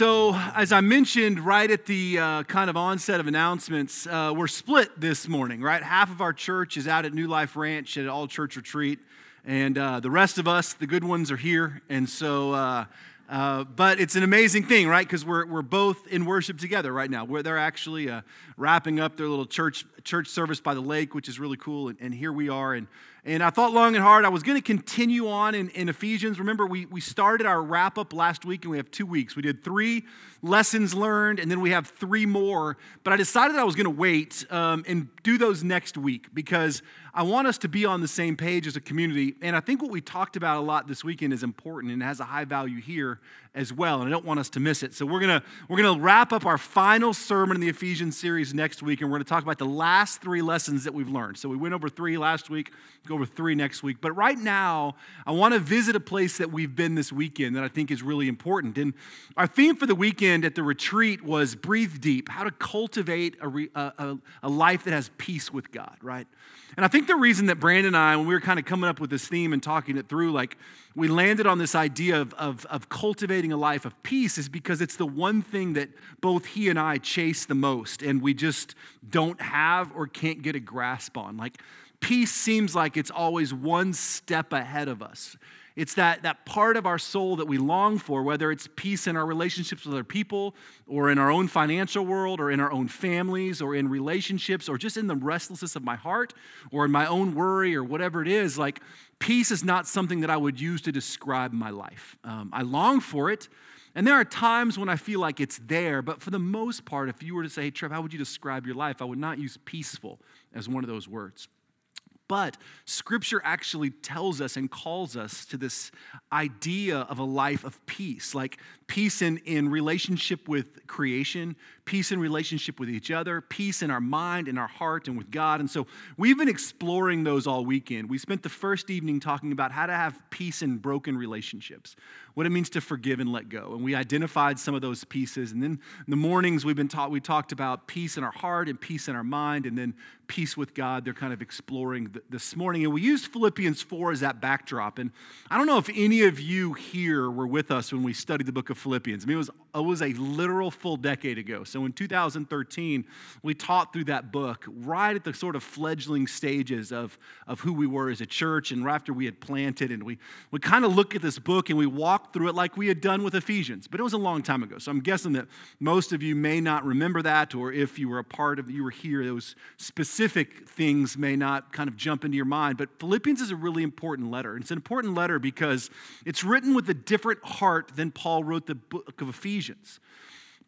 So, as I mentioned right at the uh, kind of onset of announcements, uh, we're split this morning, right? Half of our church is out at New Life Ranch at all church retreat, and uh, the rest of us, the good ones, are here. And so, uh, uh, but it's an amazing thing, right? Because we're, we're both in worship together right now. Where they're actually uh, wrapping up their little church church service by the lake, which is really cool. And, and here we are. And and I thought long and hard. I was going to continue on in, in Ephesians. Remember, we, we started our wrap up last week and we have two weeks. We did three lessons learned and then we have three more. But I decided I was going to wait um, and do those next week because I want us to be on the same page as a community. And I think what we talked about a lot this weekend is important and has a high value here as well. And I don't want us to miss it. So we're to we're to wrap up our final sermon in the Ephesians series next week. And we're to talk about the last three lessons that we've learned. So we went over three last week, go over three next week. But right now, I want to visit a place that we've been this weekend that I think is really important. And our theme for the weekend at the retreat was breathe deep, how to cultivate a, a, a life that has peace with God, right? And I think the reason that Brandon and I, when we were kind of coming up with this theme and talking it through, like we landed on this idea of, of, of, cultivating a life of peace is because it's the one thing that both he and I chase the most and we just don't have or can't get a grasp on. Like peace seems like it's always one step ahead of us. It's that, that part of our soul that we long for, whether it's peace in our relationships with other people, or in our own financial world, or in our own families, or in relationships, or just in the restlessness of my heart, or in my own worry, or whatever it is. Like, peace is not something that I would use to describe my life. Um, I long for it, and there are times when I feel like it's there, but for the most part, if you were to say, hey, Trev, how would you describe your life? I would not use peaceful as one of those words. But scripture actually tells us and calls us to this idea of a life of peace, like peace in, in relationship with creation, peace in relationship with each other, peace in our mind, in our heart, and with God. And so we've been exploring those all weekend. We spent the first evening talking about how to have peace in broken relationships, what it means to forgive and let go. And we identified some of those pieces. And then in the mornings we've been taught, we talked about peace in our heart and peace in our mind, and then peace with God. They're kind of exploring this morning. And we used Philippians 4 as that backdrop. And I don't know if any of you here were with us when we studied the book of Philippians. I mean, it was, it was a literal full decade ago. So in 2013, we taught through that book right at the sort of fledgling stages of, of who we were as a church and right after we had planted. And we, we kind of look at this book and we walked through it like we had done with Ephesians. But it was a long time ago. So I'm guessing that most of you may not remember that, or if you were a part of, you were here, those specific things may not kind of jump into your mind. But Philippians is a really important letter. It's an important letter because it's written with a different heart than Paul wrote the book of Ephesians.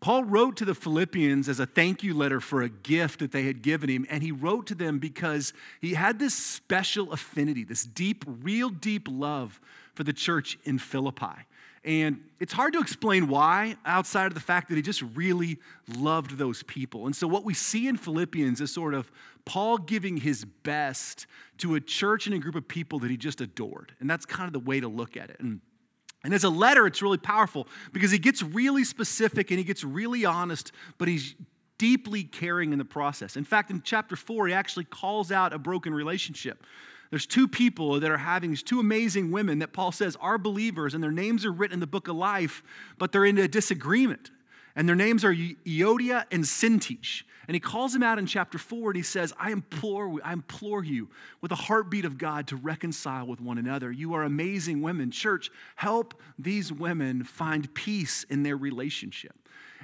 Paul wrote to the Philippians as a thank you letter for a gift that they had given him. And he wrote to them because he had this special affinity, this deep, real deep love for the church in Philippi. And it's hard to explain why outside of the fact that he just really loved those people. And so, what we see in Philippians is sort of Paul giving his best to a church and a group of people that he just adored. And that's kind of the way to look at it. And and as a letter, it's really powerful because he gets really specific and he gets really honest, but he's deeply caring in the process. In fact, in chapter four, he actually calls out a broken relationship. There's two people that are having these two amazing women that Paul says are believers, and their names are written in the book of life, but they're in a disagreement. And their names are Euodia and Syntyche. And he calls them out in chapter 4 and he says, I implore, I implore you with the heartbeat of God to reconcile with one another. You are amazing women. Church, help these women find peace in their relationship.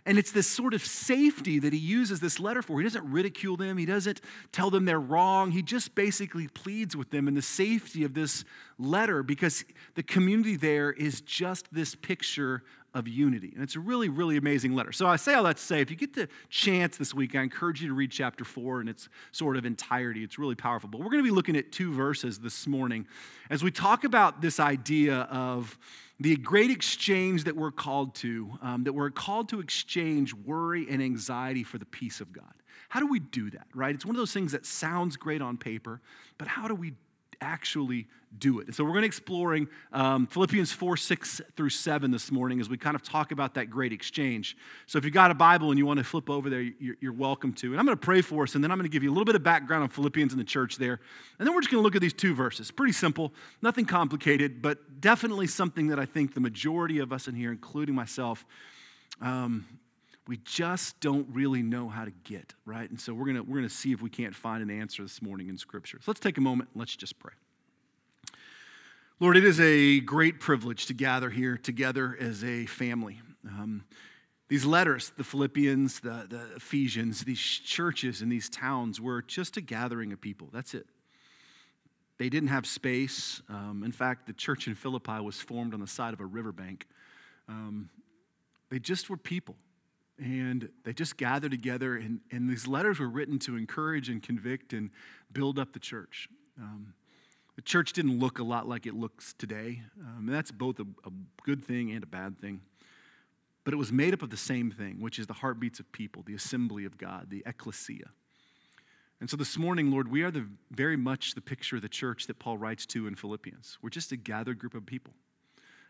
And it's this sort of safety that he uses this letter for. He doesn't ridicule them, he doesn't tell them they're wrong. He just basically pleads with them in the safety of this letter because the community there is just this picture of unity. And it's a really, really amazing letter. So I say all that to say, if you get the chance this week, I encourage you to read chapter four in its sort of entirety. It's really powerful. But we're going to be looking at two verses this morning as we talk about this idea of the great exchange that we're called to, um, that we're called to exchange worry and anxiety for the peace of God. How do we do that, right? It's one of those things that sounds great on paper, but how do we actually do it. And so we're going to exploring um, Philippians 4, 6 through 7 this morning as we kind of talk about that great exchange. So if you've got a Bible and you want to flip over there, you're, you're welcome to. And I'm going to pray for us, and then I'm going to give you a little bit of background on Philippians and the church there. And then we're just going to look at these two verses. Pretty simple, nothing complicated, but definitely something that I think the majority of us in here, including myself, um, we just don't really know how to get, right? And so we're going we're gonna see if we can't find an answer this morning in Scripture. So let's take a moment and let's just pray. Lord, it is a great privilege to gather here together as a family. Um, these letters, the Philippians, the, the Ephesians, these churches and these towns were just a gathering of people. That's it. They didn't have space. Um, in fact, the church in Philippi was formed on the side of a riverbank. Um, they just were people. And they just gathered together, and, and these letters were written to encourage and convict and build up the church. Um, the church didn't look a lot like it looks today. Um, that's both a, a good thing and a bad thing. But it was made up of the same thing, which is the heartbeats of people, the assembly of God, the ecclesia. And so this morning, Lord, we are the, very much the picture of the church that Paul writes to in Philippians. We're just a gathered group of people.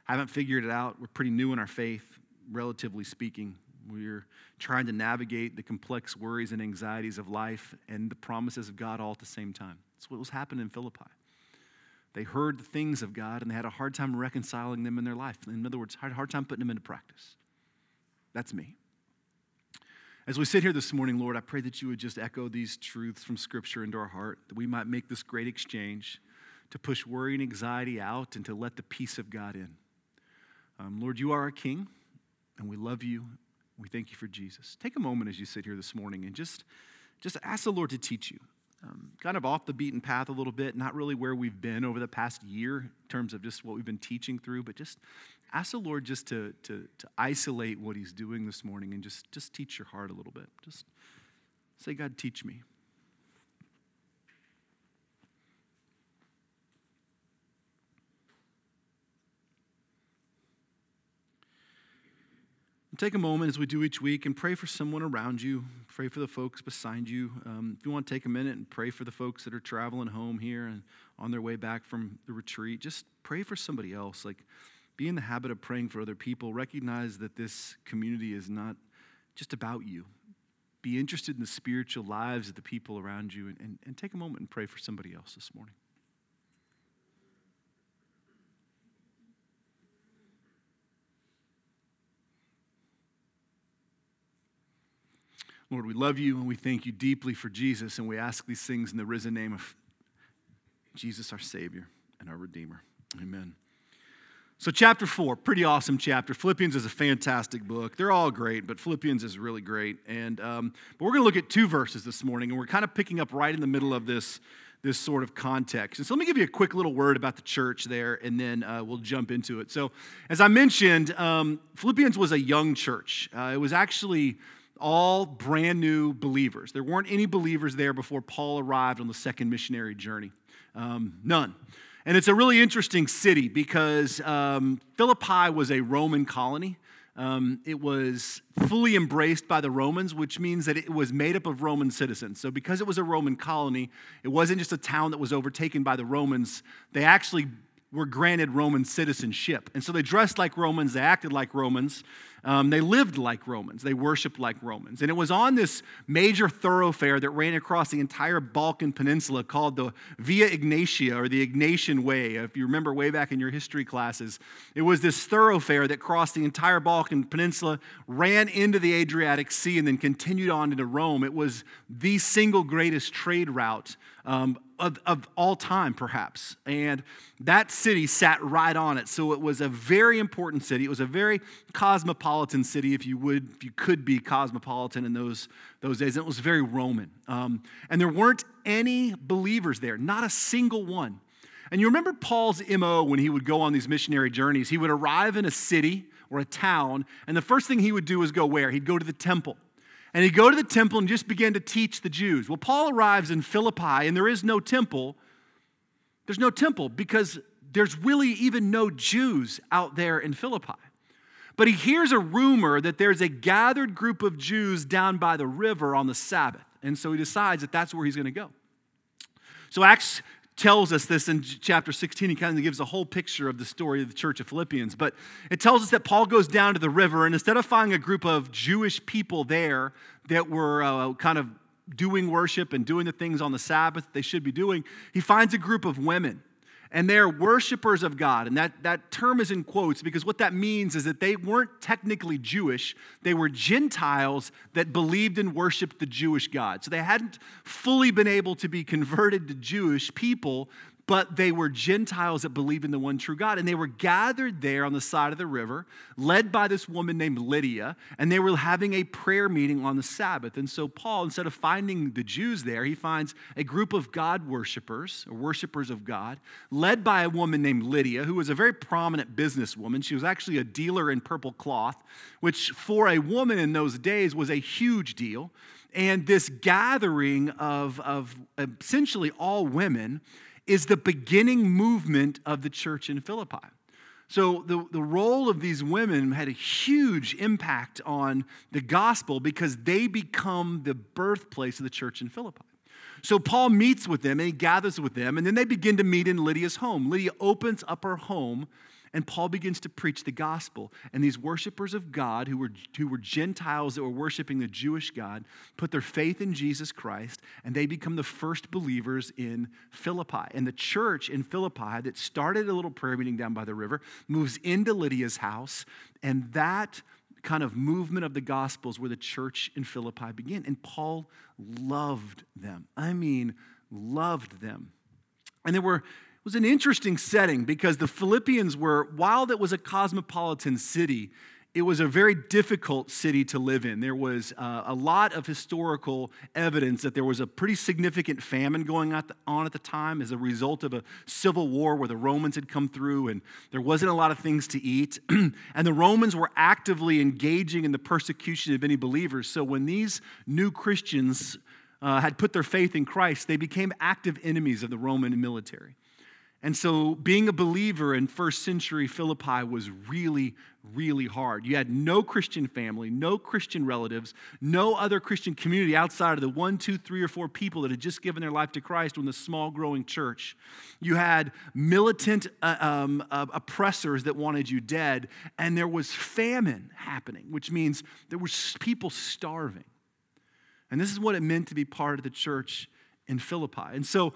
Haven't figured it out. We're pretty new in our faith, relatively speaking. We're trying to navigate the complex worries and anxieties of life and the promises of God all at the same time. That's what was happening in Philippi. They heard the things of God and they had a hard time reconciling them in their life. In other words, had a hard time putting them into practice. That's me. As we sit here this morning, Lord, I pray that you would just echo these truths from Scripture into our heart, that we might make this great exchange to push worry and anxiety out and to let the peace of God in. Um, Lord, you are our King, and we love you. We thank you for Jesus. Take a moment as you sit here this morning and just, just ask the Lord to teach you. Um, kind of off the beaten path a little bit, not really where we've been over the past year in terms of just what we've been teaching through, but just ask the Lord just to, to, to isolate what He's doing this morning and just, just teach your heart a little bit. Just say, God, teach me. Take a moment as we do each week and pray for someone around you. Pray for the folks beside you. Um, if you want to take a minute and pray for the folks that are traveling home here and on their way back from the retreat, just pray for somebody else. Like, be in the habit of praying for other people. Recognize that this community is not just about you. Be interested in the spiritual lives of the people around you and, and, and take a moment and pray for somebody else this morning. Lord, we love you and we thank you deeply for Jesus, and we ask these things in the risen name of Jesus, our Savior and our Redeemer. Amen. So, chapter four, pretty awesome chapter. Philippians is a fantastic book. They're all great, but Philippians is really great. And um, but we're going to look at two verses this morning, and we're kind of picking up right in the middle of this this sort of context. And so, let me give you a quick little word about the church there, and then uh, we'll jump into it. So, as I mentioned, um, Philippians was a young church. Uh, it was actually all brand new believers. There weren't any believers there before Paul arrived on the second missionary journey. Um, none. And it's a really interesting city because um, Philippi was a Roman colony. Um, it was fully embraced by the Romans, which means that it was made up of Roman citizens. So, because it was a Roman colony, it wasn't just a town that was overtaken by the Romans. They actually were granted Roman citizenship. And so they dressed like Romans, they acted like Romans, um, they lived like Romans, they worshiped like Romans. And it was on this major thoroughfare that ran across the entire Balkan Peninsula called the Via Egnatia or the Egnatian Way. If you remember way back in your history classes, it was this thoroughfare that crossed the entire Balkan Peninsula, ran into the Adriatic Sea, and then continued on into Rome. It was the single greatest trade route um, of, of all time, perhaps. And that city sat right on it. So it was a very important city. It was a very cosmopolitan city, if you would, if you could be cosmopolitan in those, those days. And it was very Roman. Um, and there weren't any believers there, not a single one. And you remember Paul's MO when he would go on these missionary journeys? He would arrive in a city or a town, and the first thing he would do is go where? He'd go to the temple. And he'd go to the temple and just begin to teach the Jews. Well, Paul arrives in Philippi and there is no temple. There's no temple because there's really even no Jews out there in Philippi. But he hears a rumor that there's a gathered group of Jews down by the river on the Sabbath. And so he decides that that's where he's going to go. So Acts tells us this in chapter 16. He kind of gives a whole picture of the story of the church of Philippians. But it tells us that Paul goes down to the river, and instead of finding a group of Jewish people there that were uh, kind of doing worship and doing the things on the Sabbath they should be doing, he finds a group of women. And they're worshipers of God. And that, that term is in quotes because what that means is that they weren't technically Jewish, they were Gentiles that believed and worshiped the Jewish God. So they hadn't fully been able to be converted to Jewish people, but they were Gentiles that believed in the one true God. And they were gathered there on the side of the river, led by this woman named Lydia, and they were having a prayer meeting on the Sabbath. And so, Paul, instead of finding the Jews there, he finds a group of God worshipers, or worshipers of God, led by a woman named Lydia, who was a very prominent businesswoman. She was actually a dealer in purple cloth, which for a woman in those days was a huge deal. And this gathering of, of essentially all women is the beginning movement of the church in Philippi. So, the, the role of these women had a huge impact on the gospel because they become the birthplace of the church in Philippi. So, Paul meets with them and he gathers with them, and then they begin to meet in Lydia's home. Lydia opens up her home and Paul begins to preach the gospel. And these worshipers of God, who were, who were Gentiles that were worshiping the Jewish God, put their faith in Jesus Christ, and they become the first believers in Philippi. And the church in Philippi that started a little prayer meeting down by the river moves into Lydia's house, and that kind of movement of the gospels where the church in Philippi began. And Paul loved them. I mean, loved them. And there were was an interesting setting because the Philippians were, while it was a cosmopolitan city, it was a very difficult city to live in. There was uh, a lot of historical evidence that there was a pretty significant famine going on at the time as a result of a civil war where the Romans had come through and there wasn't a lot of things to eat. and the Romans were actively engaging in the persecution of any believers. So when these new Christians uh, had put their faith in Christ, they became active enemies of the Roman military. And so, being a believer in first century Philippi was really, really hard. You had no Christian family, no Christian relatives, no other Christian community outside of the one, two, three, or four people that had just given their life to Christ in the small growing church. You had militant uh, um, uh, oppressors that wanted you dead, and there was famine happening, which means there were people starving. And this is what it meant to be part of the church in Philippi. And so,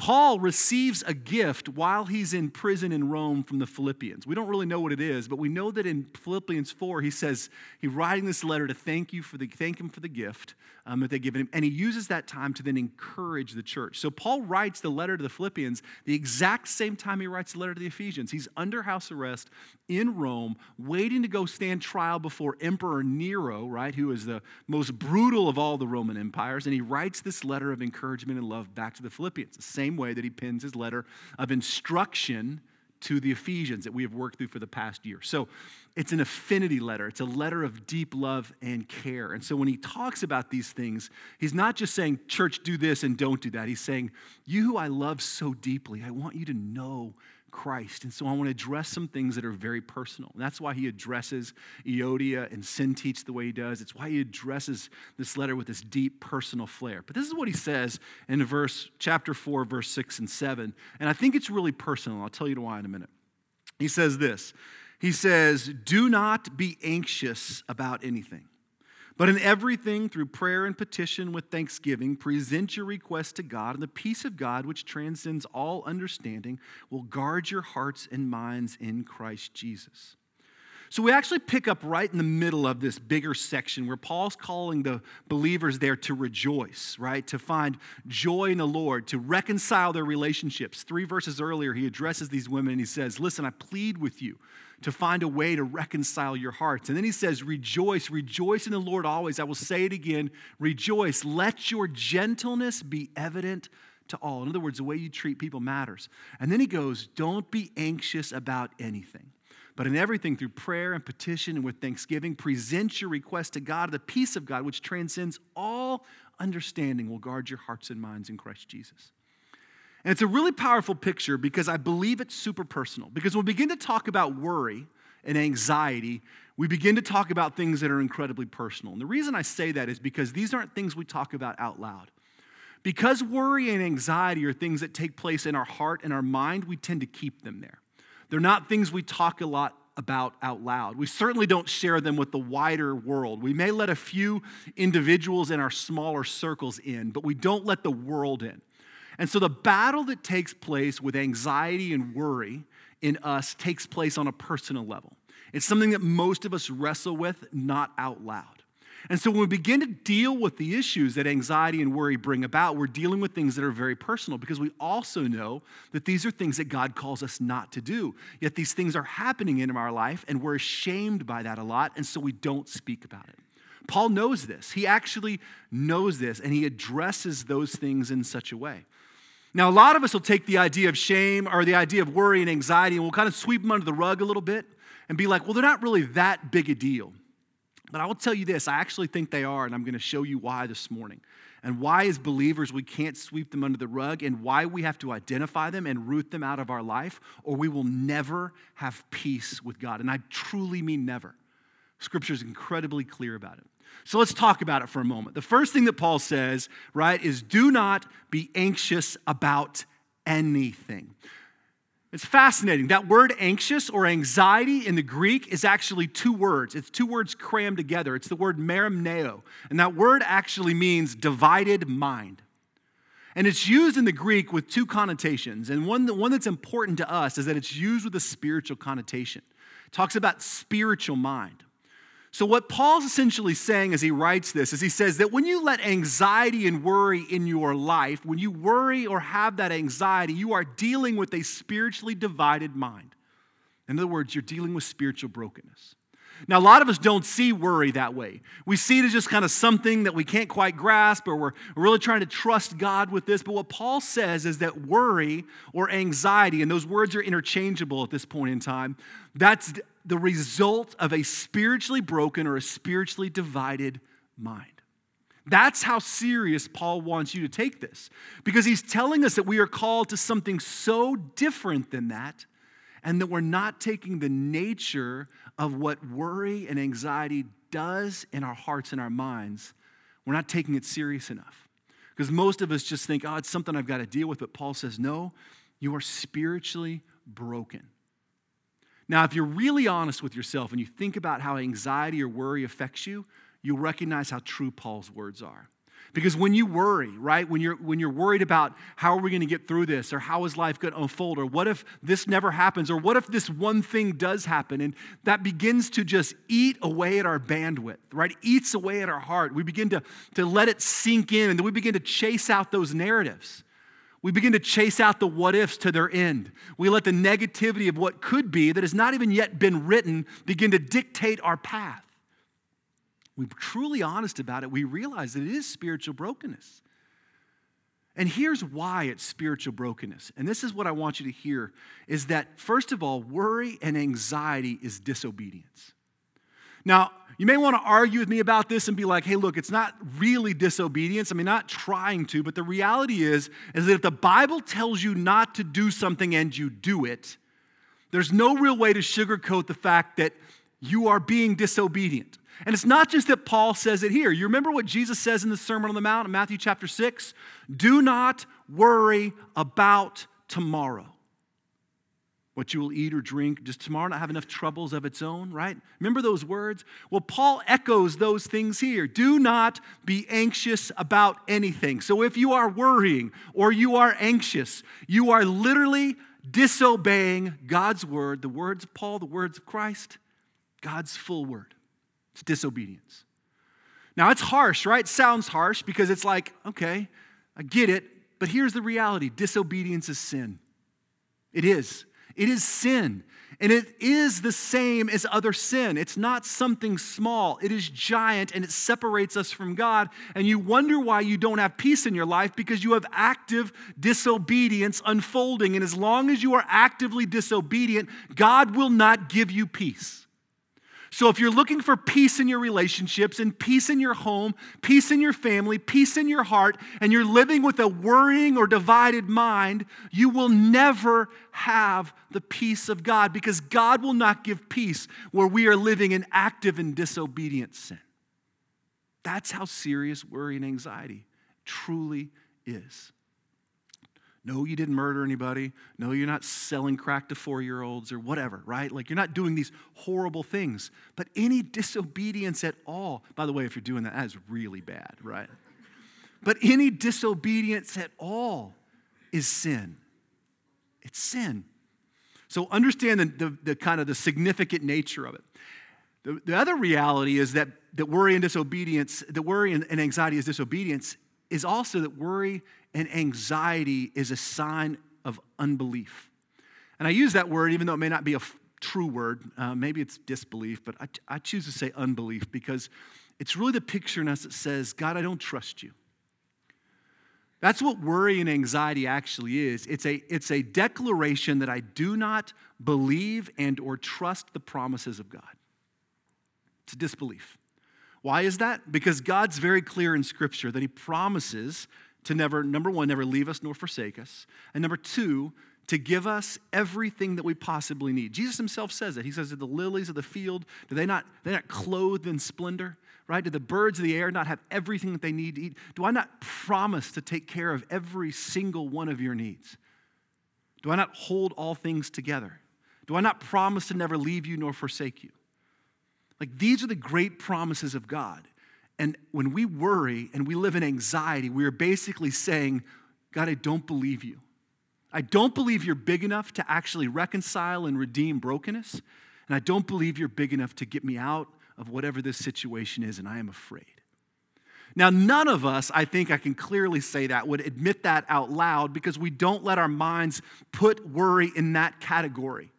Paul receives a gift while he's in prison in Rome from the Philippians. We don't really know what it is, but we know that in Philippians 4, he says he's writing this letter to thank you for the thank him for the gift um, that they've given him, and he uses that time to then encourage the church. So Paul writes the letter to the Philippians the exact same time he writes the letter to the Ephesians. He's under house arrest in Rome, waiting to go stand trial before Emperor Nero, right, who is the most brutal of all the Roman empires, and he writes this letter of encouragement and love back to the Philippians. The same same way that he pins his letter of instruction to the Ephesians that we have worked through for the past year. So it's an affinity letter, it's a letter of deep love and care. And so when he talks about these things, he's not just saying, Church, do this and don't do that. He's saying, You who I love so deeply, I want you to know Christ. And so I want to address some things that are very personal. And that's why he addresses Euodia and Syntyche the way he does. It's why he addresses this letter with this deep personal flair. But this is what he says in verse chapter 4, verse 6 and 7. And I think it's really personal. I'll tell you why in a minute. He says this. He says, Do not be anxious about anything. But in everything, through prayer and petition with thanksgiving, present your request to God, and the peace of God, which transcends all understanding, will guard your hearts and minds in Christ Jesus. So we actually pick up right in the middle of this bigger section where Paul's calling the believers there to rejoice, right? To find joy in the Lord, to reconcile their relationships. Three verses earlier, he addresses these women and he says, Listen, I plead with you to find a way to reconcile your hearts. And then he says, Rejoice, rejoice in the Lord always. I will say it again rejoice. Let your gentleness be evident to all. In other words, the way you treat people matters. And then he goes, Don't be anxious about anything. But in everything, through prayer and petition and with thanksgiving, present your request to God. The peace of God, which transcends all understanding, will guard your hearts and minds in Christ Jesus. And it's a really powerful picture because I believe it's super personal. Because when we begin to talk about worry and anxiety, we begin to talk about things that are incredibly personal. And the reason I say that is because these aren't things we talk about out loud. Because worry and anxiety are things that take place in our heart and our mind, we tend to keep them there. They're not things we talk a lot about out loud. We certainly don't share them with the wider world. We may let a few individuals in our smaller circles in, but we don't let the world in. And so the battle that takes place with anxiety and worry in us takes place on a personal level. It's something that most of us wrestle with, not out loud. And so when we begin to deal with the issues that anxiety and worry bring about, we're dealing with things that are very personal because we also know that these are things that God calls us not to do. Yet these things are happening in our life and we're ashamed by that a lot, and so we don't speak about it. Paul knows this. He actually knows this and he addresses those things in such a way. Now, a lot of us will take the idea of shame or the idea of worry and anxiety and we'll kind of sweep them under the rug a little bit and be like, well, they're not really that big a deal. But I will tell you this I actually think they are, and I'm going to show you why this morning. And why, as believers, we can't sweep them under the rug, and why we have to identify them and root them out of our life, or we will never have peace with God. And I truly mean never. Scripture is incredibly clear about it. So let's talk about it for a moment. The first thing that Paul says, right, is do not be anxious about anything. It's fascinating. That word anxious or anxiety in the Greek is actually two words. It's two words crammed together. It's the word merimneo. And that word actually means divided mind. And it's used in the Greek with two connotations. And one, one that's important to us is that it's used with a spiritual connotation. It talks about spiritual mind. So, what Paul's essentially saying as he writes this is he says that when you let anxiety and worry in your life, when you worry or have that anxiety, you are dealing with a spiritually divided mind. In other words, you're dealing with spiritual brokenness. Now, a lot of us don't see worry that way. We see it as just kind of something that we can't quite grasp, or we're really trying to trust God with this. But what Paul says is that worry or anxiety, and those words are interchangeable at this point in time, that's the result of a spiritually broken or a spiritually divided mind. That's how serious Paul wants you to take this, because he's telling us that we are called to something so different than that and that we're not taking the nature of what worry and anxiety does in our hearts and our minds, we're not taking it serious enough. Because most of us just think, oh, it's something I've got to deal with. But Paul says, no, you are spiritually broken. Now, if you're really honest with yourself and you think about how anxiety or worry affects you, you'll recognize how true Paul's words are. Because when you worry, right, when you're, when you're worried about how are we going to get through this, or how is life going to unfold, or what if this never happens, or what if this one thing does happen, and that begins to just eat away at our bandwidth, right? Eats away at our heart. We begin to, to let it sink in, and then we begin to chase out those narratives. We begin to chase out the what ifs to their end. We let the negativity of what could be, that has not even yet been written, begin to dictate our path we're truly honest about it, we realize that it is spiritual brokenness. And here's why it's spiritual brokenness. And this is what I want you to hear is that first of all, worry and anxiety is disobedience. Now, you may want to argue with me about this and be like, hey, look, it's not really disobedience. I mean, not trying to, but the reality is, is that if the Bible tells you not to do something and you do it, there's no real way to sugarcoat the fact that you are being disobedient. And it's not just that Paul says it here. You remember what Jesus says in the Sermon on the Mount in Matthew chapter 6? Do not worry about tomorrow. What you will eat or drink. Does tomorrow not have enough troubles of its own, right? Remember those words? Well, Paul echoes those things here. Do not be anxious about anything. So if you are worrying or you are anxious, you are literally disobeying God's word, the words of Paul, the words of Christ, God's full word. It's disobedience. Now, it's harsh, right? It sounds harsh because it's like, okay, I get it, but here's the reality disobedience is sin. It is. It is sin. And it is the same as other sin. It's not something small, it is giant and it separates us from God. And you wonder why you don't have peace in your life because you have active disobedience unfolding. And as long as you are actively disobedient, God will not give you peace. So, if you're looking for peace in your relationships and peace in your home, peace in your family, peace in your heart, and you're living with a worrying or divided mind, you will never have the peace of God because God will not give peace where we are living in active and disobedient sin. That's how serious worry and anxiety truly is. No, you didn't murder anybody. No, you're not selling crack to four year olds or whatever, right? Like you're not doing these horrible things. But any disobedience at all, by the way, if you're doing that, that is really bad, right? But any disobedience at all is sin. It's sin. So understand the, the, the, kind of the significant nature of it. The, the other reality is that, that worry and disobedience, that worry and, and anxiety is disobedience, is also that worry and anxiety is a sign of unbelief. And I use that word even though it may not be a f- true word. Uh, maybe it's disbelief, but I, I choose to say unbelief because it's really the picture in us that says, God, I don't trust you. That's what worry and anxiety actually is. It's a, it's a declaration that I do not believe and or trust the promises of God. It's a disbelief. Why is that? Because God's very clear in Scripture that He promises to never, number one, never leave us nor forsake us. And number two, to give us everything that we possibly need. Jesus himself says it. He says that the lilies of the field, do they not, they not clothed in splendor? right? Do the birds of the air not have everything that they need to eat? Do I not promise to take care of every single one of your needs? Do I not hold all things together? Do I not promise to never leave you nor forsake you? Like these are the great promises of God. And when we worry and we live in anxiety, we are basically saying, God, I don't believe you. I don't believe you're big enough to actually reconcile and redeem brokenness. And I don't believe you're big enough to get me out of whatever this situation is, and I am afraid. Now, none of us, I think I can clearly say that, would admit that out loud because we don't let our minds put worry in that category.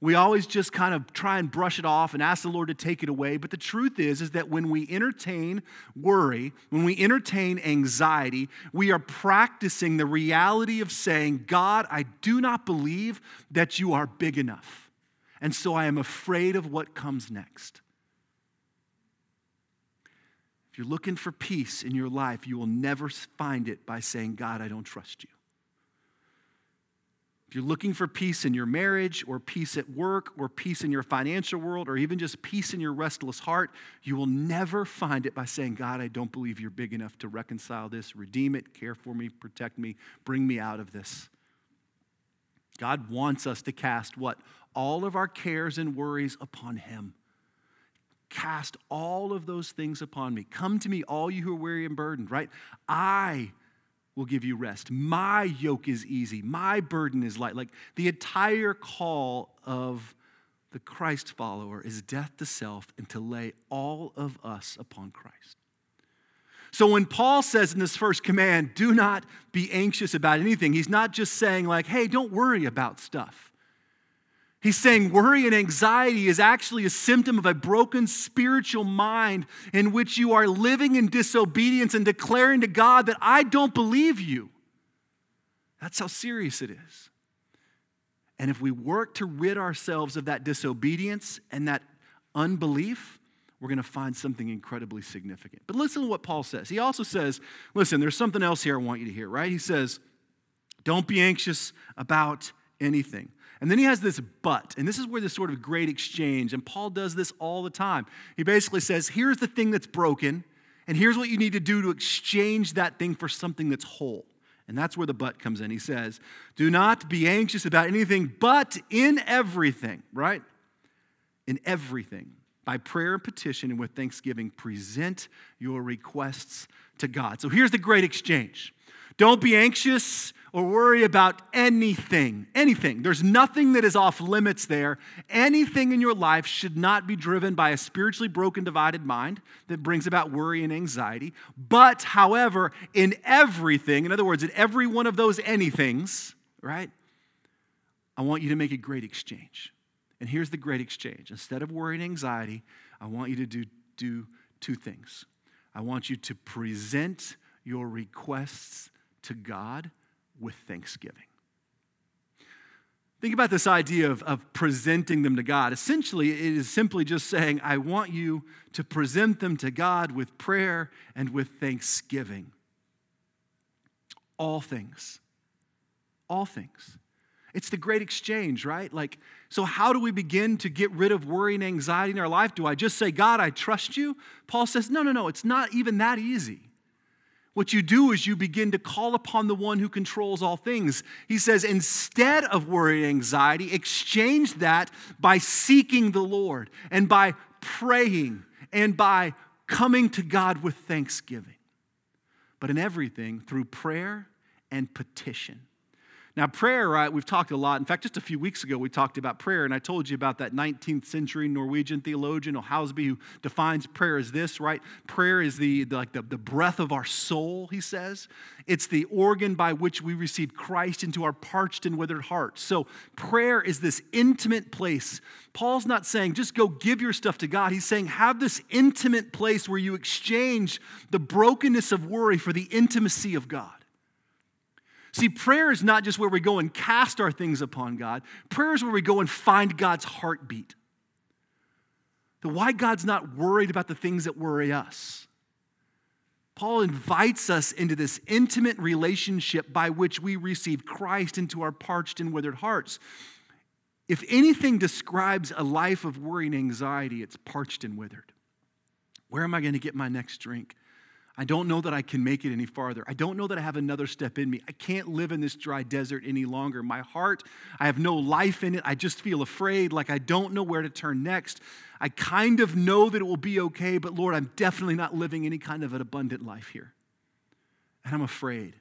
We always just kind of try and brush it off and ask the Lord to take it away. But the truth is, is that when we entertain worry, when we entertain anxiety, we are practicing the reality of saying, God, I do not believe that you are big enough. And so I am afraid of what comes next If you're looking for peace in your life, you will never find it by saying, God, I don't trust you. If you're looking for peace in your marriage or peace at work or peace in your financial world or even just peace in your restless heart, you will never find it by saying, God, I don't believe you're big enough to reconcile this, redeem it, care for me, protect me, bring me out of this. God wants us to cast what? All of our cares and worries upon Him. Cast all of those things upon me. Come to me, all you who are weary and burdened, right? I will give you rest. My yoke is easy, my burden is light. Like the entire call of the Christ follower is death to self and to lay all of us upon Christ. So when Paul says in this first command, do not be anxious about anything, he's not just saying, like, hey, don't worry about stuff. He's saying worry and anxiety is actually a symptom of a broken spiritual mind in which you are living in disobedience and declaring to God that I don't believe you. That's how serious it is. And if we work to rid ourselves of that disobedience and that unbelief, we're going to find something incredibly significant. But listen to what Paul says. He also says, listen, there's something else here I want you to hear, right? He says, don't be anxious about anything. And then he has this but, and this is where this sort of great exchange, and Paul does this all the time. He basically says, Here's the thing that's broken, and here's what you need to do to exchange that thing for something that's whole. And that's where the but comes in. He says, Do not be anxious about anything, but in everything, right? In everything, by prayer and petition and with thanksgiving, present your requests to God. So here's the great exchange. Don't be anxious or worry about anything. Anything. There's nothing that is off limits there. Anything in your life should not be driven by a spiritually broken, divided mind that brings about worry and anxiety. But, however, in everything, in other words, in every one of those anythings, right? I want you to make a great exchange. And here's the great exchange. Instead of worry and anxiety, I want you to do, do two things. I want you to present your requests to God with thanksgiving. Think about this idea of, of presenting them to God. Essentially, it is simply just saying, I want you to present them to God with prayer and with thanksgiving. All things. All things. It's the great exchange, right? Like, so how do we begin to get rid of worry and anxiety in our life? Do I just say, God, I trust you? Paul says, no, no, no, it's not even that easy. What you do is you begin to call upon the one who controls all things. He says, instead of worry and anxiety, exchange that by seeking the Lord and by praying and by coming to God with thanksgiving. But in everything, through prayer and petition. Now, prayer, right, we've talked a lot. In fact, just a few weeks ago, we talked about prayer, and I told you about that 19th century Norwegian theologian, Hallesby, who defines prayer as this, right? Prayer is the, the like the, the breath of our soul, he says. It's the organ by which we receive Christ into our parched and withered hearts. So, prayer is this intimate place. Paul's not saying just go give your stuff to God. He's saying have this intimate place where you exchange the brokenness of worry for the intimacy of God. See, prayer is not just where we go and cast our things upon God, prayer is where we go and find God's heartbeat. The why God's not worried about the things that worry us. Paul invites us into this intimate relationship by which we receive Christ into our parched and withered hearts. If anything describes a life of worry and anxiety, it's parched and withered. Where am I going to get my next drink? I don't know that I can make it any farther. I don't know that I have another step in me. I can't live in this dry desert any longer. My heart, I have no life in it. I just feel afraid, like I don't know where to turn next. I kind of know that it will be okay, but Lord, I'm definitely not living any kind of an abundant life here. And I'm afraid.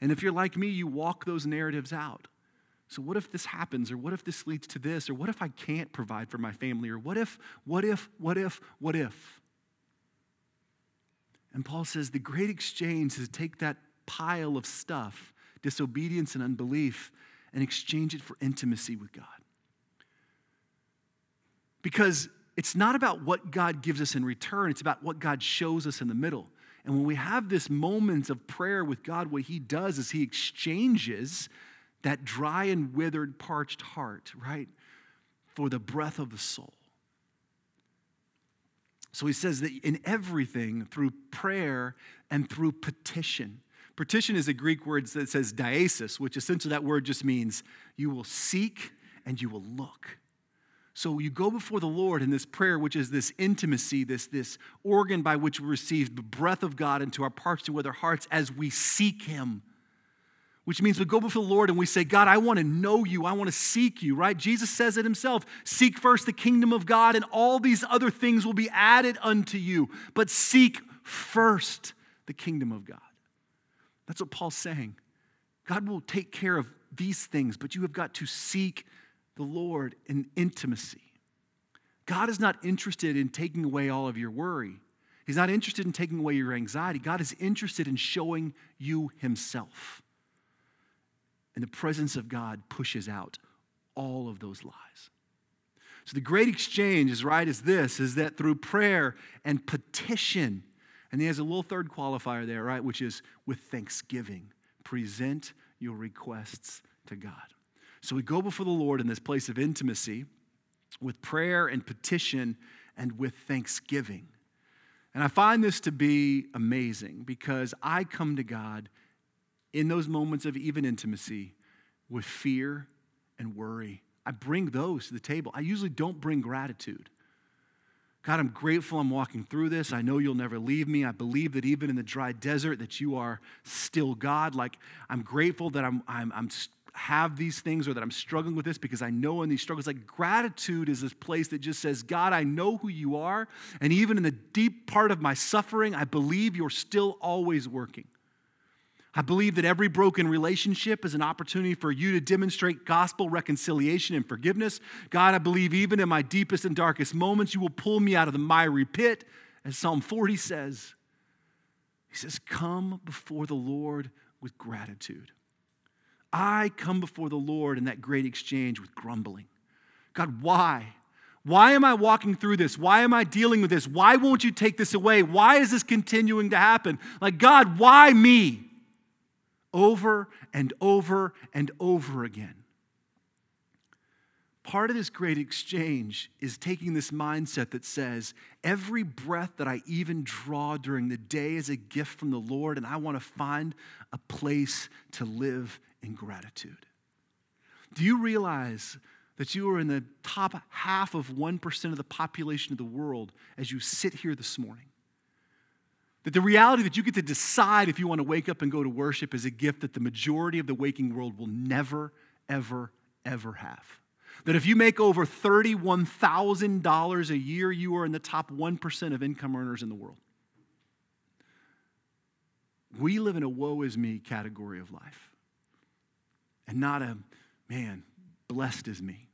And if you're like me, you walk those narratives out. So, what if this happens? Or what if this leads to this? Or what if I can't provide for my family? Or what if, what if, what if, what if? And Paul says the great exchange is to take that pile of stuff, disobedience and unbelief, and exchange it for intimacy with God. Because it's not about what God gives us in return, it's about what God shows us in the middle. And when we have this moment of prayer with God, what He does is He exchanges that dry and withered, parched heart, right, for the breath of the soul. So he says that in everything, through prayer and through petition. Petition is a Greek word that says diesis, which essentially that word just means you will seek and you will look. So you go before the Lord in this prayer, which is this intimacy, this, this organ by which we receive the breath of God into our parts and with our hearts as we seek Him which means we go before the Lord and we say, God, I want to know you. I want to seek you, right? Jesus says it himself Seek first the kingdom of God, and all these other things will be added unto you. But seek first the kingdom of God. That's what Paul's saying. God will take care of these things, but you have got to seek the Lord in intimacy. God is not interested in taking away all of your worry. He's not interested in taking away your anxiety. God is interested in showing you Himself. And the presence of God pushes out all of those lies. So the great exchange is right as this is that through prayer and petition, and he has a little third qualifier there, right, which is with thanksgiving. Present your requests to God. So we go before the Lord in this place of intimacy with prayer and petition and with thanksgiving. And I find this to be amazing because I come to God in those moments of even intimacy with fear and worry. I bring those to the table. I usually don't bring gratitude. God, I'm grateful I'm walking through this. I know you'll never leave me. I believe that even in the dry desert that you are still God. Like I'm grateful that I'm, I'm, I'm have these things or that I'm struggling with this because I know in these struggles, like gratitude is this place that just says, God, I know who you are. And even in the deep part of my suffering, I believe you're still always working. I believe that every broken relationship is an opportunity for you to demonstrate gospel reconciliation and forgiveness. God, I believe even in my deepest and darkest moments, you will pull me out of the miry pit, as Psalm 40 says. He says, Come before the Lord with gratitude. I come before the Lord in that great exchange with grumbling. God, why? Why am I walking through this? Why am I dealing with this? Why won't you take this away? Why is this continuing to happen? Like, God, why me? Over and over and over again. Part of this great exchange is taking this mindset that says, every breath that I even draw during the day is a gift from the Lord, and I want to find a place to live in gratitude. Do you realize that you are in the top half of 1% of the population of the world as you sit here this morning? That the reality that you get to decide if you want to wake up and go to worship is a gift that the majority of the waking world will never, ever, ever have. That if you make over $31,000 a year, you are in the top 1% of income earners in the world. We live in a woe is me category of life. and not a man, blessed is me.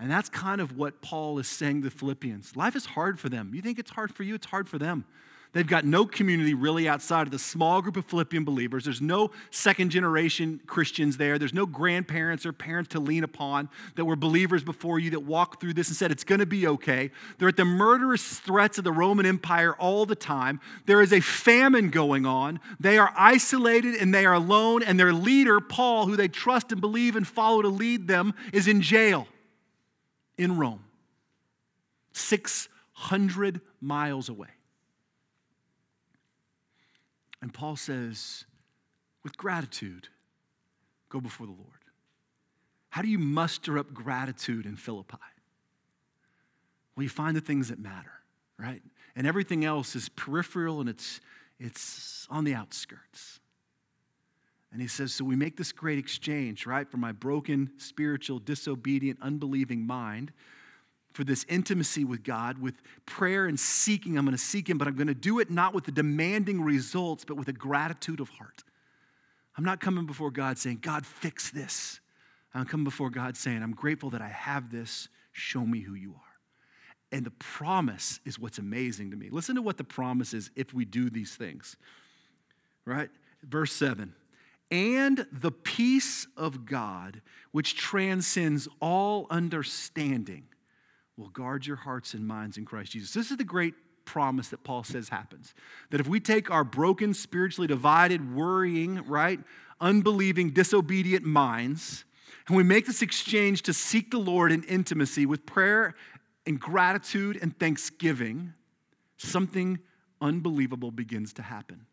And that's kind of what Paul is saying to the Philippians. Life is hard for them. You think it's hard for you? It's hard for them. They've got no community really outside of the small group of Philippian believers. There's no second generation Christians there. There's no grandparents or parents to lean upon that were believers before you that walked through this and said, it's going to be okay. They're at the murderous threats of the Roman Empire all the time. There is a famine going on. They are isolated and they are alone, and their leader, Paul, who they trust and believe and follow to lead them, is in jail in Rome, 600 miles away. And Paul says, with gratitude, go before the Lord. How do you muster up gratitude in Philippi? Well, you find the things that matter, right? And everything else is peripheral and it's, it's on the outskirts. And he says, So we make this great exchange, right? For my broken, spiritual, disobedient, unbelieving mind for this intimacy with God, with prayer and seeking. I'm going to seek Him, but I'm going to do it not with the demanding results, but with a gratitude of heart. I'm not coming before God saying, God, fix this. I'm coming before God saying, I'm grateful that I have this. Show me who you are. And the promise is what's amazing to me. Listen to what the promise is if we do these things. Right? Verse 7 And the peace of God, which transcends all understanding will guard your hearts and minds in Christ Jesus. This is the great promise that Paul says happens. That if we take our broken, spiritually divided, worrying, right, unbelieving, disobedient minds, and we make this exchange to seek the Lord in intimacy with prayer and gratitude and thanksgiving, something unbelievable begins to happen.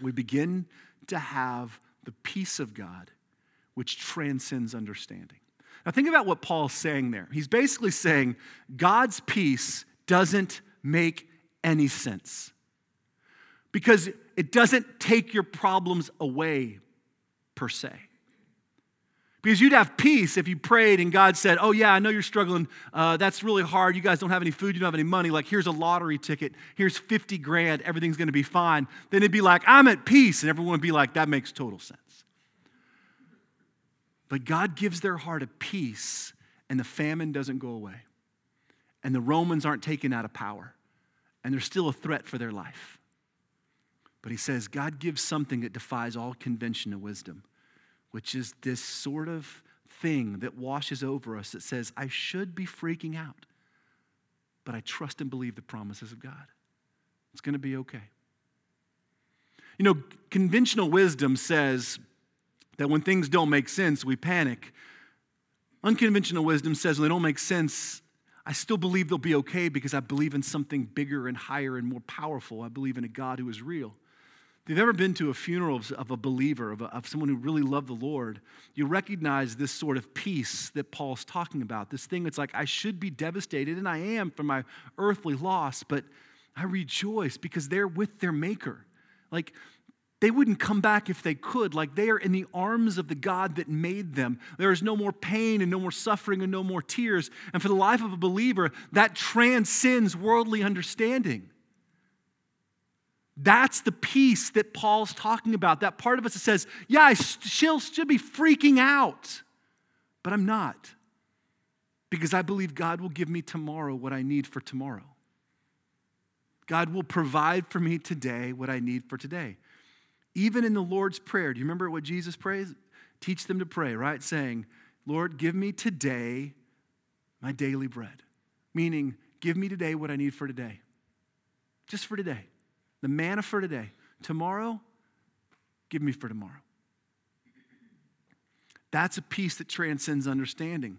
We begin to have the peace of God, which transcends understanding. Now, think about what Paul's saying there. He's basically saying God's peace doesn't make any sense because it doesn't take your problems away, per se. Because you'd have peace if you prayed and God said, Oh, yeah, I know you're struggling. Uh, that's really hard. You guys don't have any food. You don't have any money. Like, here's a lottery ticket. Here's 50 grand. Everything's going to be fine. Then it'd be like, I'm at peace. And everyone would be like, That makes total sense. But God gives their heart a peace, and the famine doesn't go away. And the Romans aren't taken out of power, and they're still a threat for their life. But he says God gives something that defies all convention and wisdom, which is this sort of thing that washes over us that says, I should be freaking out, but I trust and believe the promises of God. It's going to be okay. You know, conventional wisdom says, that when things don't make sense, we panic. Unconventional wisdom says when they don't make sense, I still believe they'll be okay because I believe in something bigger and higher and more powerful. I believe in a God who is real. If you've ever been to a funeral of a believer, of, a, of someone who really loved the Lord, you recognize this sort of peace that Paul's talking about. This thing that's like, I should be devastated, and I am for my earthly loss, but I rejoice because they're with their Maker. Like, they wouldn't come back if they could. Like they are in the arms of the God that made them. There is no more pain and no more suffering and no more tears. And for the life of a believer, that transcends worldly understanding. That's the peace that Paul's talking about. That part of us that says, yeah, I still should be freaking out, but I'm not. Because I believe God will give me tomorrow what I need for tomorrow. God will provide for me today what I need for today. Even in the Lord's Prayer, do you remember what Jesus prays? Teach them to pray, right? Saying, Lord, give me today my daily bread. Meaning, give me today what I need for today. Just for today. The manna for today. Tomorrow, give me for tomorrow. That's a peace that transcends understanding.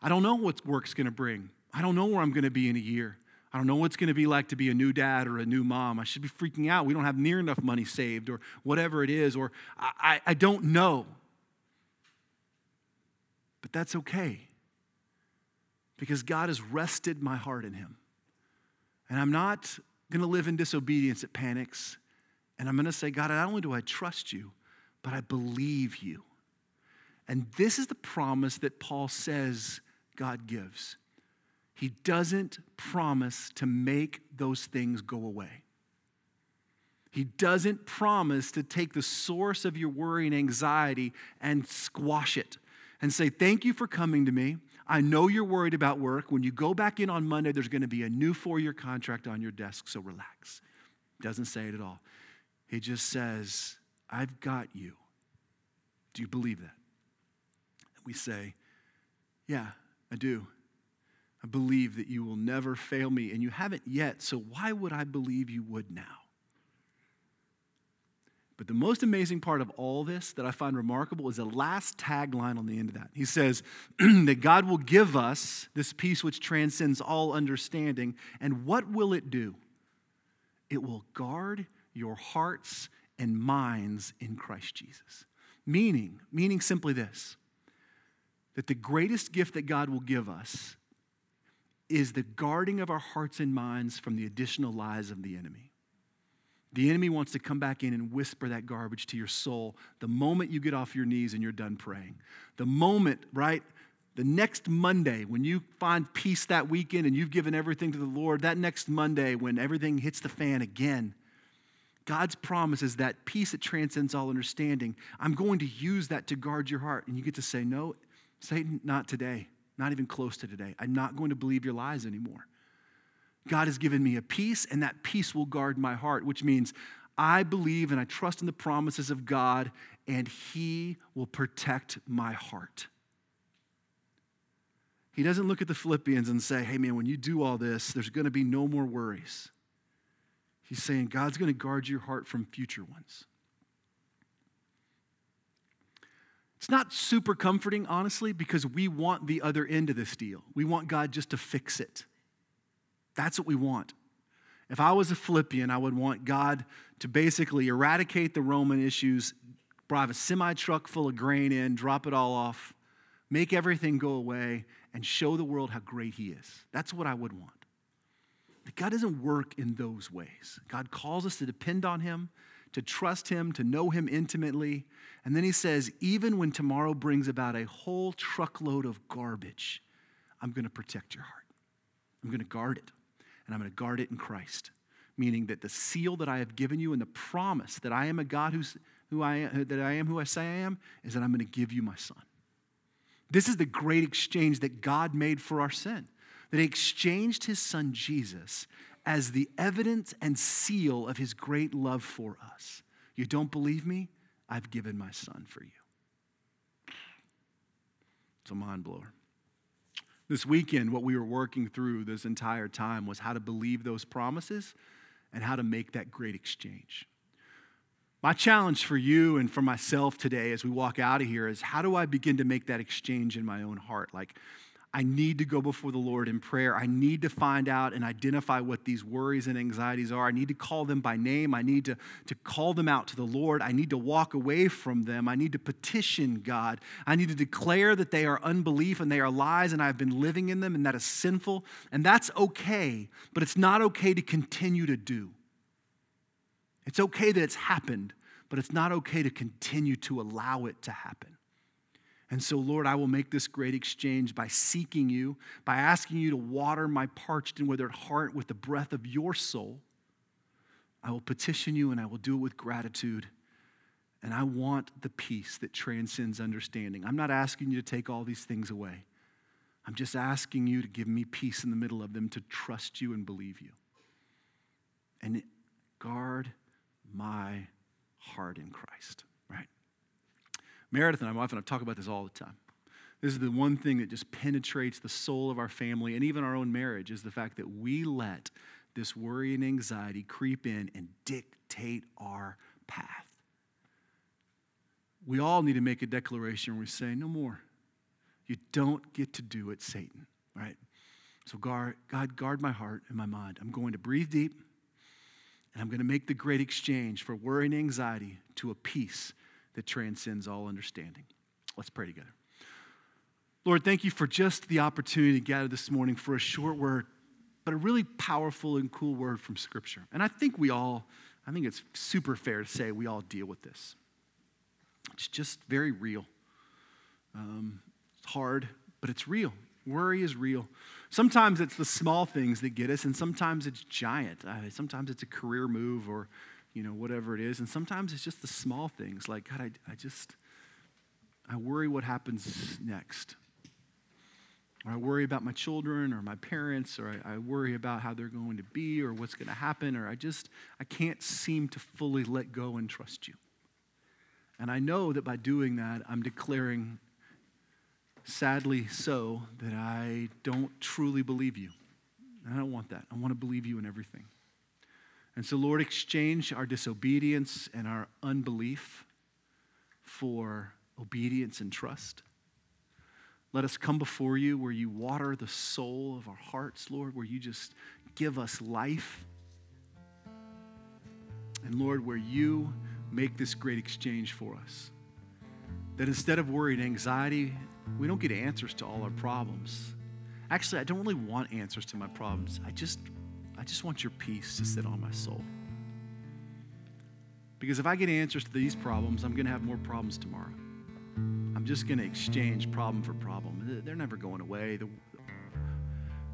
I don't know what work's going to bring. I don't know where I'm going to be in a year. I don't know what it's going to be like to be a new dad or a new mom. I should be freaking out. We don't have near enough money saved or whatever it is, or I, I, I don't know. But that's okay because God has rested my heart in Him. And I'm not going to live in disobedience that panics. And I'm going to say, God, not only do I trust you, but I believe you. And this is the promise that Paul says God gives. He doesn't promise to make those things go away. He doesn't promise to take the source of your worry and anxiety and squash it and say, Thank you for coming to me. I know you're worried about work. When you go back in on Monday, there's going to be a new four year contract on your desk, so relax. Doesn't say it at all. He just says, I've got you. Do you believe that? And we say, Yeah, I do. I believe that you will never fail me, and you haven't yet, so why would I believe you would now? But the most amazing part of all this that I find remarkable is the last tagline on the end of that. He says that God will give us this peace which transcends all understanding. And what will it do? It will guard your hearts and minds in Christ Jesus. Meaning, meaning simply this that the greatest gift that God will give us is the guarding of our hearts and minds from the additional lies of the enemy. The enemy wants to come back in and whisper that garbage to your soul the moment you get off your knees and you're done praying. The moment, right? The next Monday, when you find peace that weekend and you've given everything to the Lord, that next Monday, when everything hits the fan again, God's promise is that peace that transcends all understanding. I'm going to use that to guard your heart. And you get to say, No, Satan, not today, not even close to today. I'm not going to believe your lies anymore. God has given me a peace, and that peace will guard my heart, which means I believe and I trust in the promises of God, and He will protect my heart. He doesn't look at the Philippians and say, hey, man, when you do all this, there's going to be no more worries. He's saying God's going to guard your heart from future ones. It's not super comforting, honestly, because we want the other end of this deal. We want God just to fix it. That's what we want. If I was a Philippian, I would want God to basically eradicate the Roman issues, drive a semi truck full of grain in, drop it all off, make everything go away, and show the world how great He is. That's what I would want. But God doesn't work in those ways. God calls us to depend on Him, to trust Him, to know Him intimately. And then He says, even when tomorrow brings about a whole truckload of garbage, I'm going to protect your heart. I'm going to guard it and I'm going to guard it in Christ. Meaning that the seal that I have given you and the promise that I am a God who's, who I am, that I am who I say I am is that I'm going to give you my son. This is the great exchange that God made for our sin. That he exchanged his son Jesus as the evidence and seal of his great love for us. You don't believe me? I've given my son for you. It's a mind blower. This weekend, what we were working through this entire time was how to believe those promises and how to make that great exchange. My challenge for you and for myself today as we walk out of here is how do I begin to make that exchange in my own heart? Like, I need to go before the Lord in prayer. I need to find out and identify what these worries and anxieties are. I need to call them by name. I need to, to call them out to the Lord. I need to walk away from them. I need to petition God. I need to declare that they are unbelief and they are lies and I've been living in them and that is sinful. And that's okay, but it's not okay to continue to do. It's okay that it's happened, but it's not okay to continue to allow it to happen. And so, Lord, I will make this great exchange by seeking you, by asking you to water my parched and withered heart with the breath of your soul. I will petition you and I will do it with gratitude. And I want the peace that transcends understanding. I'm not asking you to take all these things away. I'm just asking you to give me peace in the middle of them, to trust you and believe you. And guard my heart in Christ. Meredith and I often I talk about this all the time. This is the one thing that just penetrates the soul of our family and even our own marriage is the fact that we let this worry and anxiety creep in and dictate our path. We all need to make a declaration where we say, No more. You don't get to do it, Satan, right? So, God, guard my heart and my mind. I'm going to breathe deep and I'm going to make the great exchange for worry and anxiety to a peace that transcends all understanding. Let's pray together. Lord, thank you for just the opportunity to gather this morning for a short word, but a really powerful and cool word from Scripture. And I think we all, I think it's super fair to say we all deal with this. It's just very real. Um, it's hard, but it's real. Worry is real. Sometimes it's the small things that get us, and sometimes it's giant. Sometimes it's a career move or you know, whatever it is. And sometimes it's just the small things like, God, I, I just, I worry what happens next. Or I worry about my children or my parents, or I, I worry about how they're going to be or what's going to happen, or I just, I can't seem to fully let go and trust you. And I know that by doing that, I'm declaring, sadly so, that I don't truly believe you. And I don't want that. I want to believe you in everything. And so, Lord, exchange our disobedience and our unbelief for obedience and trust. Let us come before you where you water the soul of our hearts, Lord, where you just give us life. And Lord, where you make this great exchange for us. That instead of worry and anxiety, we don't get answers to all our problems. Actually, I don't really want answers to my problems. I just, I just want your peace to sit on my soul. Because if I get answers to these problems, I'm going to have more problems tomorrow. I'm just going to exchange problem for problem. They're never going away. The,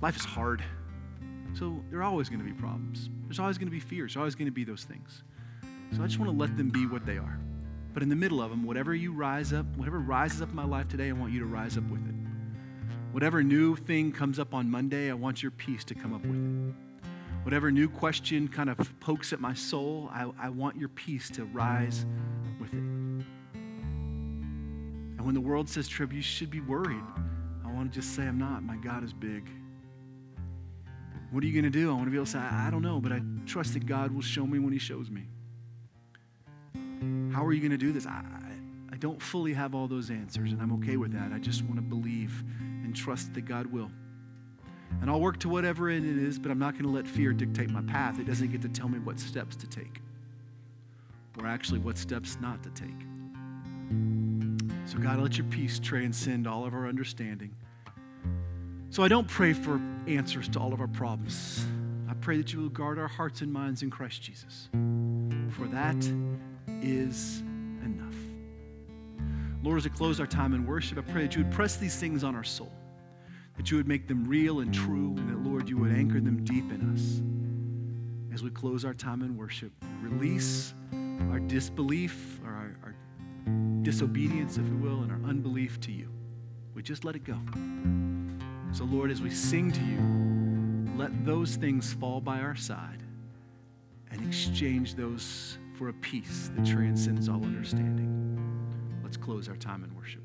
life is hard. So there are always going to be problems. There's always going to be fears. There's always going to be those things. So I just want to let them be what they are. But in the middle of them, whatever you rise up, whatever rises up in my life today, I want you to rise up with it. Whatever new thing comes up on Monday, I want your peace to come up with it. Whatever new question kind of pokes at my soul, I, I want your peace to rise with it. And when the world says, Trib, you should be worried, I want to just say, I'm not. My God is big. What are you going to do? I want to be able to say, I, I don't know, but I trust that God will show me when He shows me. How are you going to do this? I, I don't fully have all those answers, and I'm okay with that. I just want to believe and trust that God will. And I'll work to whatever it is, but I'm not going to let fear dictate my path. It doesn't get to tell me what steps to take, or actually what steps not to take. So, God, let your peace transcend all of our understanding. So, I don't pray for answers to all of our problems. I pray that you will guard our hearts and minds in Christ Jesus. For that is enough. Lord, as we close our time in worship, I pray that you would press these things on our soul, that you would make them real and true, and that, Lord, you would anchor them deep in us. As we close our time in worship, release our disbelief or our, our disobedience, if we will, and our unbelief to you. We just let it go. So, Lord, as we sing to you, let those things fall by our side and exchange those for a peace that transcends all understanding. Let's close our time in worship.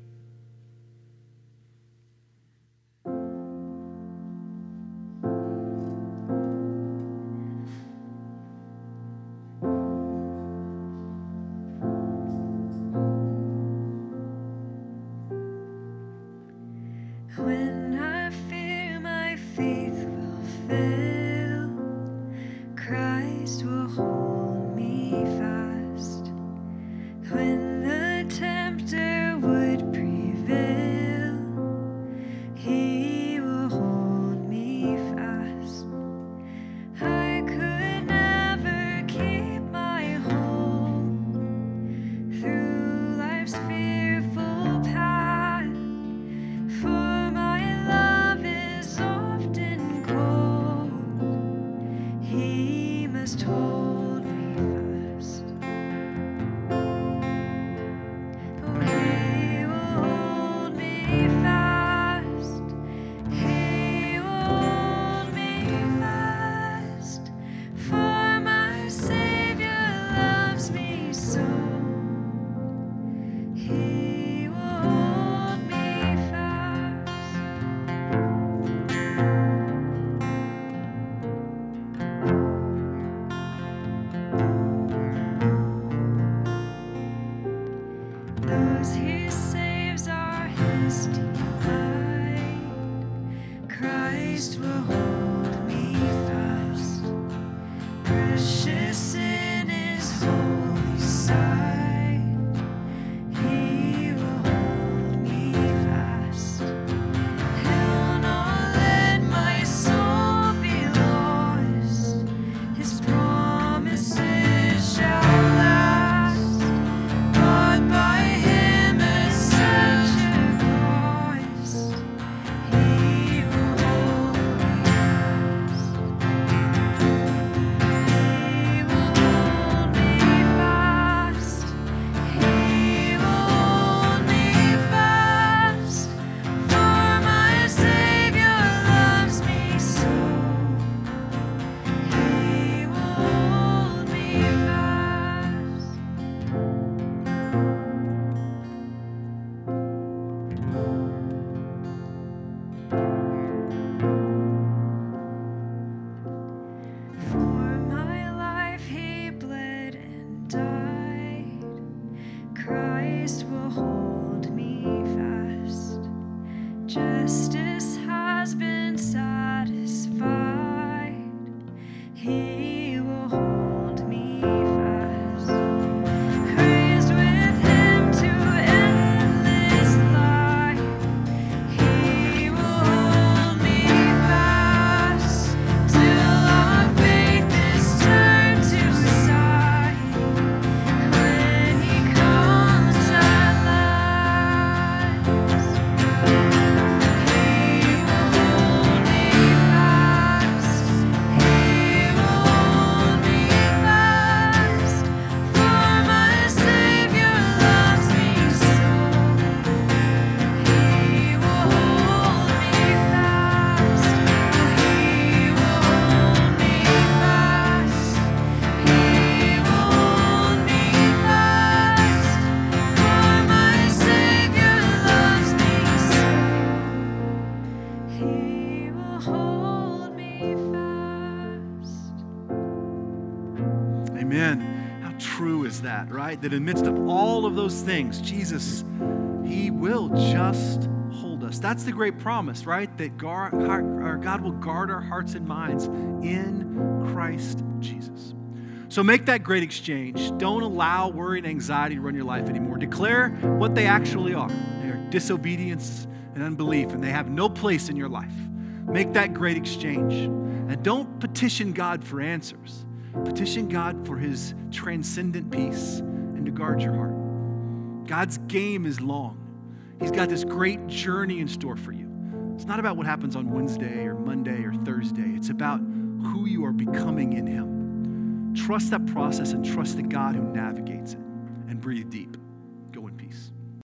Right? That in the midst of all of those things, Jesus, He will just hold us. That's the great promise, right? That God, will guard our hearts and minds in Christ Jesus. So make that great exchange. Don't allow worry and anxiety to run your life anymore. Declare what they actually are. They are disobedience and unbelief, and they have no place in your life. Make that great exchange. And don't petition God for answers. Petition God for his transcendent peace to guard your heart. God's game is long. He's got this great journey in store for you. It's not about what happens on Wednesday or Monday or Thursday, it's about who you are becoming in Him. Trust that process and trust the God who navigates it and breathe deep.